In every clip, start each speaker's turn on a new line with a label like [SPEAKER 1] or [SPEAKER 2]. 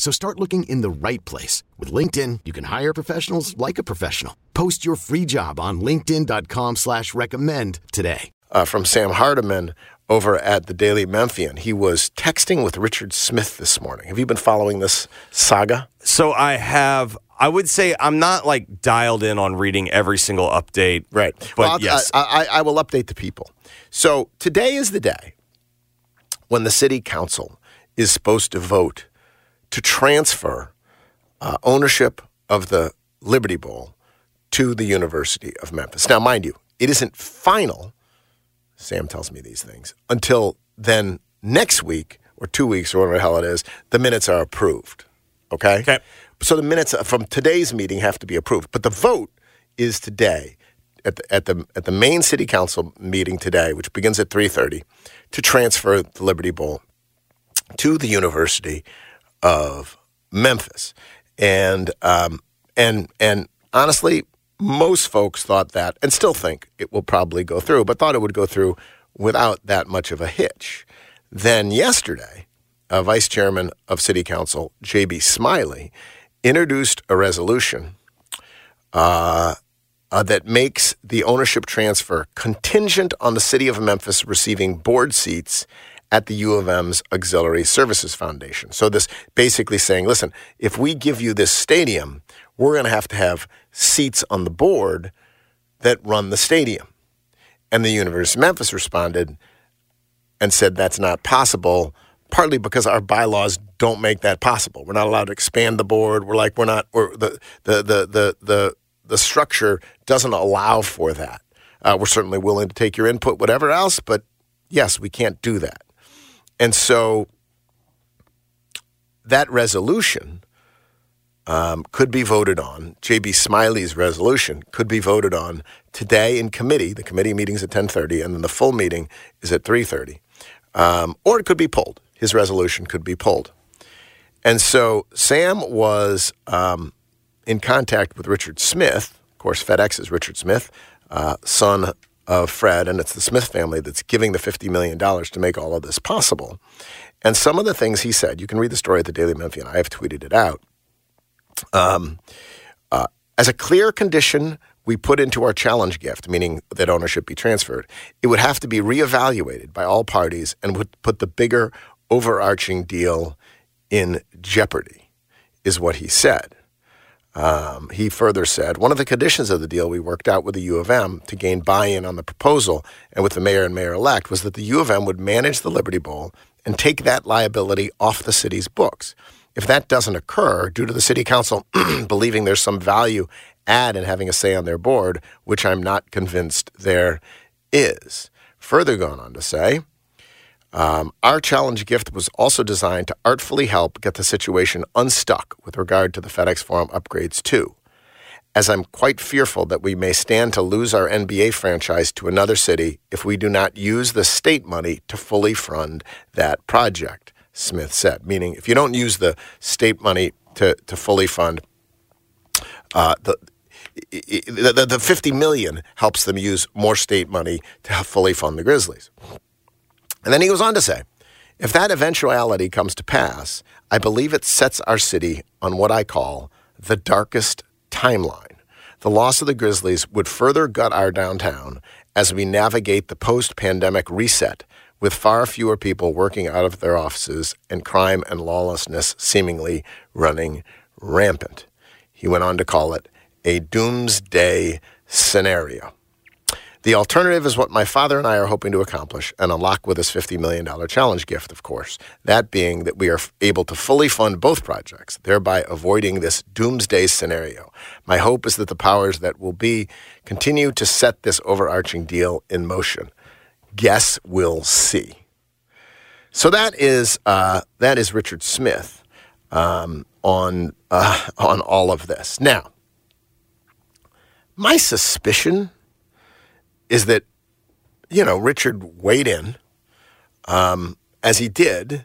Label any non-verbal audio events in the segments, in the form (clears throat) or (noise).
[SPEAKER 1] So start looking in the right place. With LinkedIn, you can hire professionals like a professional. Post your free job on linkedin.com slash recommend today.
[SPEAKER 2] Uh, from Sam Hardiman over at the Daily Memphian. He was texting with Richard Smith this morning. Have you been following this saga?
[SPEAKER 3] So I have. I would say I'm not like dialed in on reading every single update.
[SPEAKER 2] Right.
[SPEAKER 3] But
[SPEAKER 2] well,
[SPEAKER 3] yes.
[SPEAKER 2] I, I, I will update the people. So today is the day when the city council is supposed to vote to transfer uh, ownership of the Liberty Bowl to the University of Memphis. Now, mind you, it isn't final. Sam tells me these things until then next week or two weeks or whatever the hell it is, the minutes are approved. Okay.
[SPEAKER 3] Okay.
[SPEAKER 2] So the minutes from today's meeting have to be approved, but the vote is today at the at the at the main city council meeting today, which begins at three thirty, to transfer the Liberty Bowl to the University of Memphis, and um, and and honestly, most folks thought that, and still think it will probably go through, but thought it would go through without that much of a hitch. Then yesterday, a vice chairman of City Council, J.B. Smiley, introduced a resolution uh, uh, that makes the ownership transfer contingent on the city of Memphis receiving board seats at the U of M's Auxiliary Services Foundation. So this basically saying, listen, if we give you this stadium, we're going to have to have seats on the board that run the stadium. And the University of Memphis responded and said that's not possible, partly because our bylaws don't make that possible. We're not allowed to expand the board. We're like we're not. The, the the the the the structure doesn't allow for that. Uh, we're certainly willing to take your input, whatever else, but yes, we can't do that. And so that resolution um, could be voted on. J.B. Smiley's resolution could be voted on today in committee. The committee meeting's at 10:30, and then the full meeting is at 3:30. Um, or it could be pulled. His resolution could be pulled. And so Sam was um, in contact with Richard Smith. Of course, FedEx is Richard Smith, uh, son of Fred, and it's the Smith family that's giving the $50 million to make all of this possible. And some of the things he said, you can read the story at the Daily Memphian. I have tweeted it out. Um, uh, as a clear condition we put into our challenge gift, meaning that ownership be transferred, it would have to be reevaluated by all parties and would put the bigger overarching deal in jeopardy, is what he said. Um, he further said, one of the conditions of the deal we worked out with the U of M to gain buy in on the proposal and with the mayor and mayor elect was that the U of M would manage the Liberty Bowl and take that liability off the city's books. If that doesn't occur due to the city council (clears throat) believing there's some value add in having a say on their board, which I'm not convinced there is. Further going on to say, um, our challenge gift was also designed to artfully help get the situation unstuck with regard to the FedEx Forum upgrades too. As I'm quite fearful that we may stand to lose our NBA franchise to another city if we do not use the state money to fully fund that project, Smith said. Meaning, if you don't use the state money to, to fully fund uh, the, the, the, the 50 million helps them use more state money to fully fund the Grizzlies. And then he goes on to say, if that eventuality comes to pass, I believe it sets our city on what I call the darkest timeline. The loss of the Grizzlies would further gut our downtown as we navigate the post pandemic reset with far fewer people working out of their offices and crime and lawlessness seemingly running rampant. He went on to call it a doomsday scenario. The alternative is what my father and I are hoping to accomplish and unlock with this $50 million challenge gift, of course. That being that we are able to fully fund both projects, thereby avoiding this doomsday scenario. My hope is that the powers that will be continue to set this overarching deal in motion. Guess we'll see. So that is uh, that is Richard Smith um, on uh, (laughs) on all of this. Now, my suspicion is that, you know, Richard weighed in um, as he did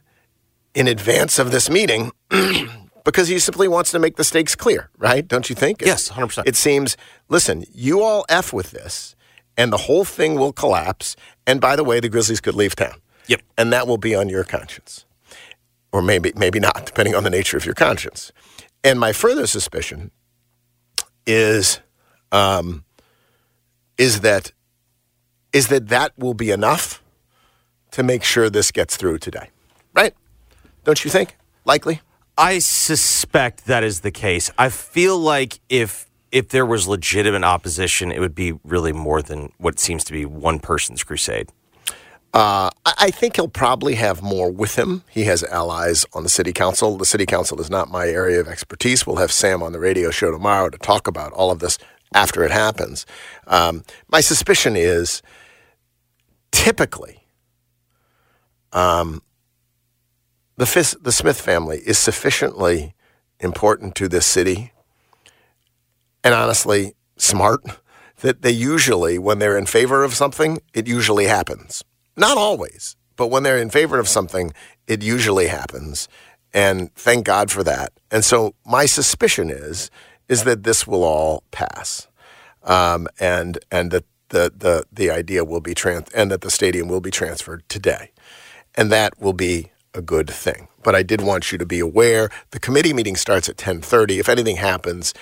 [SPEAKER 2] in advance of this meeting (clears throat) because he simply wants to make the stakes clear, right? Don't you think?
[SPEAKER 3] Yes, 100%.
[SPEAKER 2] It seems, listen, you all F with this, and the whole thing will collapse. And by the way, the Grizzlies could leave town.
[SPEAKER 3] Yep.
[SPEAKER 2] And that will be on your conscience. Or maybe, maybe not, depending on the nature of your conscience. And my further suspicion is, um, is that is that that will be enough to make sure this gets through today. Right? Don't you think? Likely?
[SPEAKER 3] I suspect that is the case. I feel like if if there was legitimate opposition, it would be really more than what seems to be one person's crusade.
[SPEAKER 2] Uh, I think he'll probably have more with him. He has allies on the city council. The city council is not my area of expertise. We'll have Sam on the radio show tomorrow to talk about all of this after it happens. Um, my suspicion is typically, um, the, Fis- the Smith family is sufficiently important to this city and honestly smart that they usually, when they're in favor of something, it usually happens. Not always, but when they're in favor of something, it usually happens. And thank God for that. And so my suspicion is is that this will all pass, um, and and that the the the idea will be trans and that the stadium will be transferred today, and that will be a good thing. But I did want you to be aware the committee meeting starts at ten thirty. If anything happens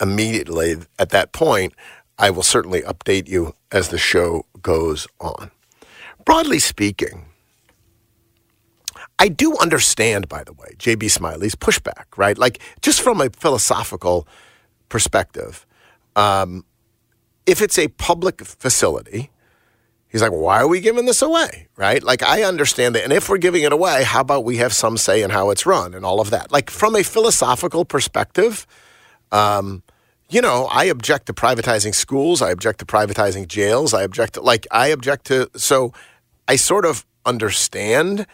[SPEAKER 2] immediately at that point, I will certainly update you as the show goes on. Broadly speaking. I do understand, by the way, J.B. Smiley's pushback, right? Like, just from a philosophical perspective, um, if it's a public facility, he's like, why are we giving this away? Right? Like, I understand that. And if we're giving it away, how about we have some say in how it's run and all of that? Like, from a philosophical perspective, um, you know, I object to privatizing schools. I object to privatizing jails. I object to, like, I object to, so I sort of understand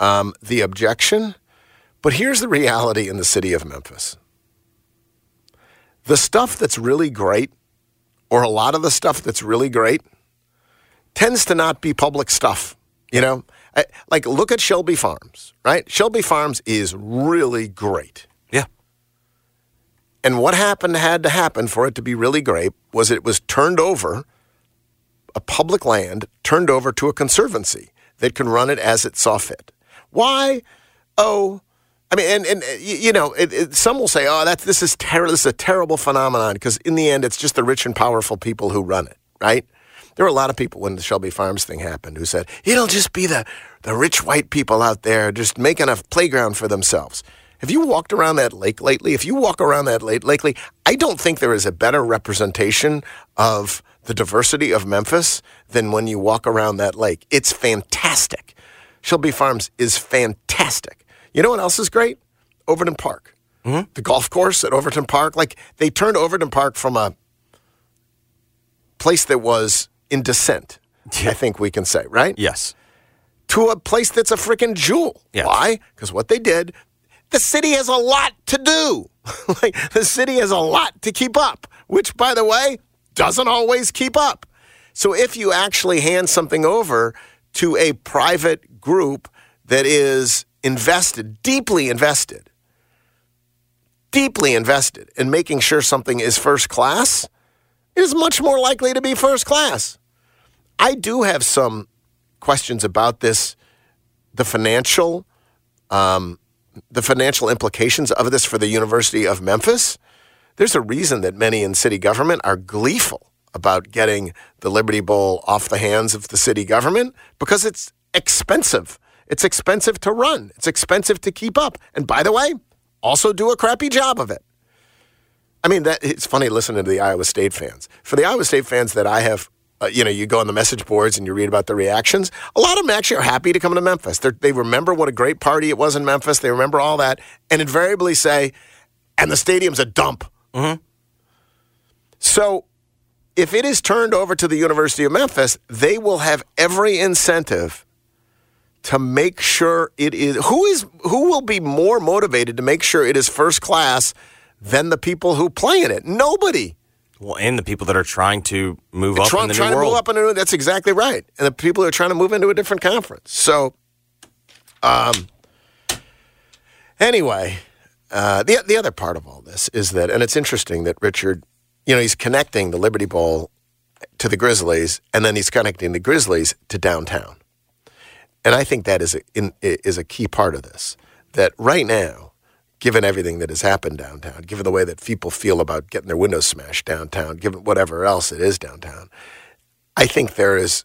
[SPEAKER 2] um, the objection. But here's the reality in the city of Memphis the stuff that's really great or a lot of the stuff that's really great tends to not be public stuff. You know, I, like look at Shelby Farms, right? Shelby Farms is really great.
[SPEAKER 3] Yeah.
[SPEAKER 2] And what happened had to happen for it to be really great was it was turned over, a public land turned over to a conservancy that can run it as it saw fit. Why? Oh, I mean, and, and uh, you know, it, it, some will say, "Oh, that this is terrible. This is a terrible phenomenon," because in the end, it's just the rich and powerful people who run it, right? There were a lot of people when the Shelby Farms thing happened who said it'll just be the the rich white people out there just making a playground for themselves. Have you walked around that lake lately? If you walk around that lake lately, I don't think there is a better representation of the diversity of Memphis than when you walk around that lake. It's fantastic. Shelby Farms is fantastic. You know what else is great? Overton Park. Mm-hmm. The golf course at Overton Park. Like they turned Overton Park from a place that was in descent, yeah. I think we can say, right?
[SPEAKER 3] Yes.
[SPEAKER 2] To a place that's a freaking jewel.
[SPEAKER 3] Yes.
[SPEAKER 2] Why? Because what they did, the city has a lot to do. (laughs) like the city has a lot to keep up, which, by the way, doesn't always keep up. So if you actually hand something over to a private group that is invested, deeply invested, deeply invested in making sure something is first class, is much more likely to be first class. I do have some questions about this, the financial, um, the financial implications of this for the University of Memphis. There's a reason that many in city government are gleeful about getting the Liberty Bowl off the hands of the city government because it's expensive it's expensive to run, it's expensive to keep up. And by the way, also do a crappy job of it. I mean, that it's funny listening to the Iowa State fans. For the Iowa State fans that I have, uh, you know, you go on the message boards and you read about the reactions. A lot of them actually are happy to come to Memphis. They're, they remember what a great party it was in Memphis. They remember all that, and invariably say, "And the stadium's a dump."
[SPEAKER 3] Mm-hmm.
[SPEAKER 2] So, if it is turned over to the University of Memphis, they will have every incentive to make sure it is who is who will be more motivated to make sure it is first class than the people who play in it. Nobody.
[SPEAKER 3] Well, and the people that are trying to move up in the
[SPEAKER 2] trying
[SPEAKER 3] new
[SPEAKER 2] to
[SPEAKER 3] world.
[SPEAKER 2] move up into that's exactly right. And the people who are trying to move into a different conference. So, um, anyway, uh, the the other part of all this is that, and it's interesting that Richard, you know, he's connecting the Liberty Bowl to the Grizzlies, and then he's connecting the Grizzlies to downtown. And I think that is a, in, is a key part of this. That right now, given everything that has happened downtown, given the way that people feel about getting their windows smashed downtown, given whatever else it is downtown, I think there is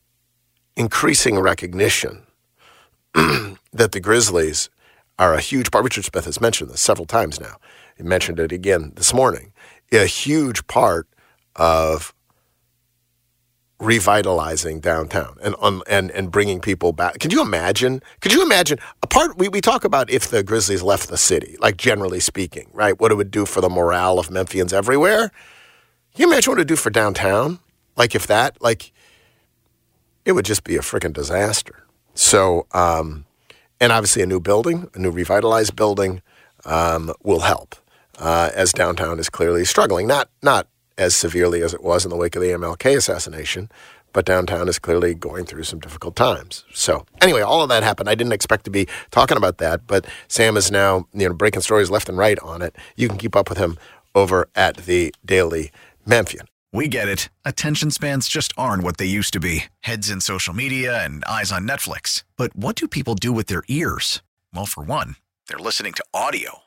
[SPEAKER 2] increasing recognition (clears throat) that the Grizzlies are a huge part. Richard Smith has mentioned this several times now. He mentioned it again this morning. A huge part of revitalizing downtown and um, and and bringing people back. Could you imagine? Could you imagine a part? We, we talk about if the Grizzlies left the city, like generally speaking, right? What it would do for the morale of Memphians everywhere. Can you imagine what it would do for downtown? Like if that, like, it would just be a freaking disaster. So, um, and obviously a new building, a new revitalized building, um, will help. Uh, as downtown is clearly struggling, not not as severely as it was in the wake of the MLK assassination, but downtown is clearly going through some difficult times. So anyway, all of that happened. I didn't expect to be talking about that, but Sam is now you know breaking stories left and right on it. You can keep up with him over at the Daily Memphian.
[SPEAKER 4] We get it. Attention spans just aren't what they used to be heads in social media and eyes on Netflix. But what do people do with their ears? Well, for one, they're listening to audio.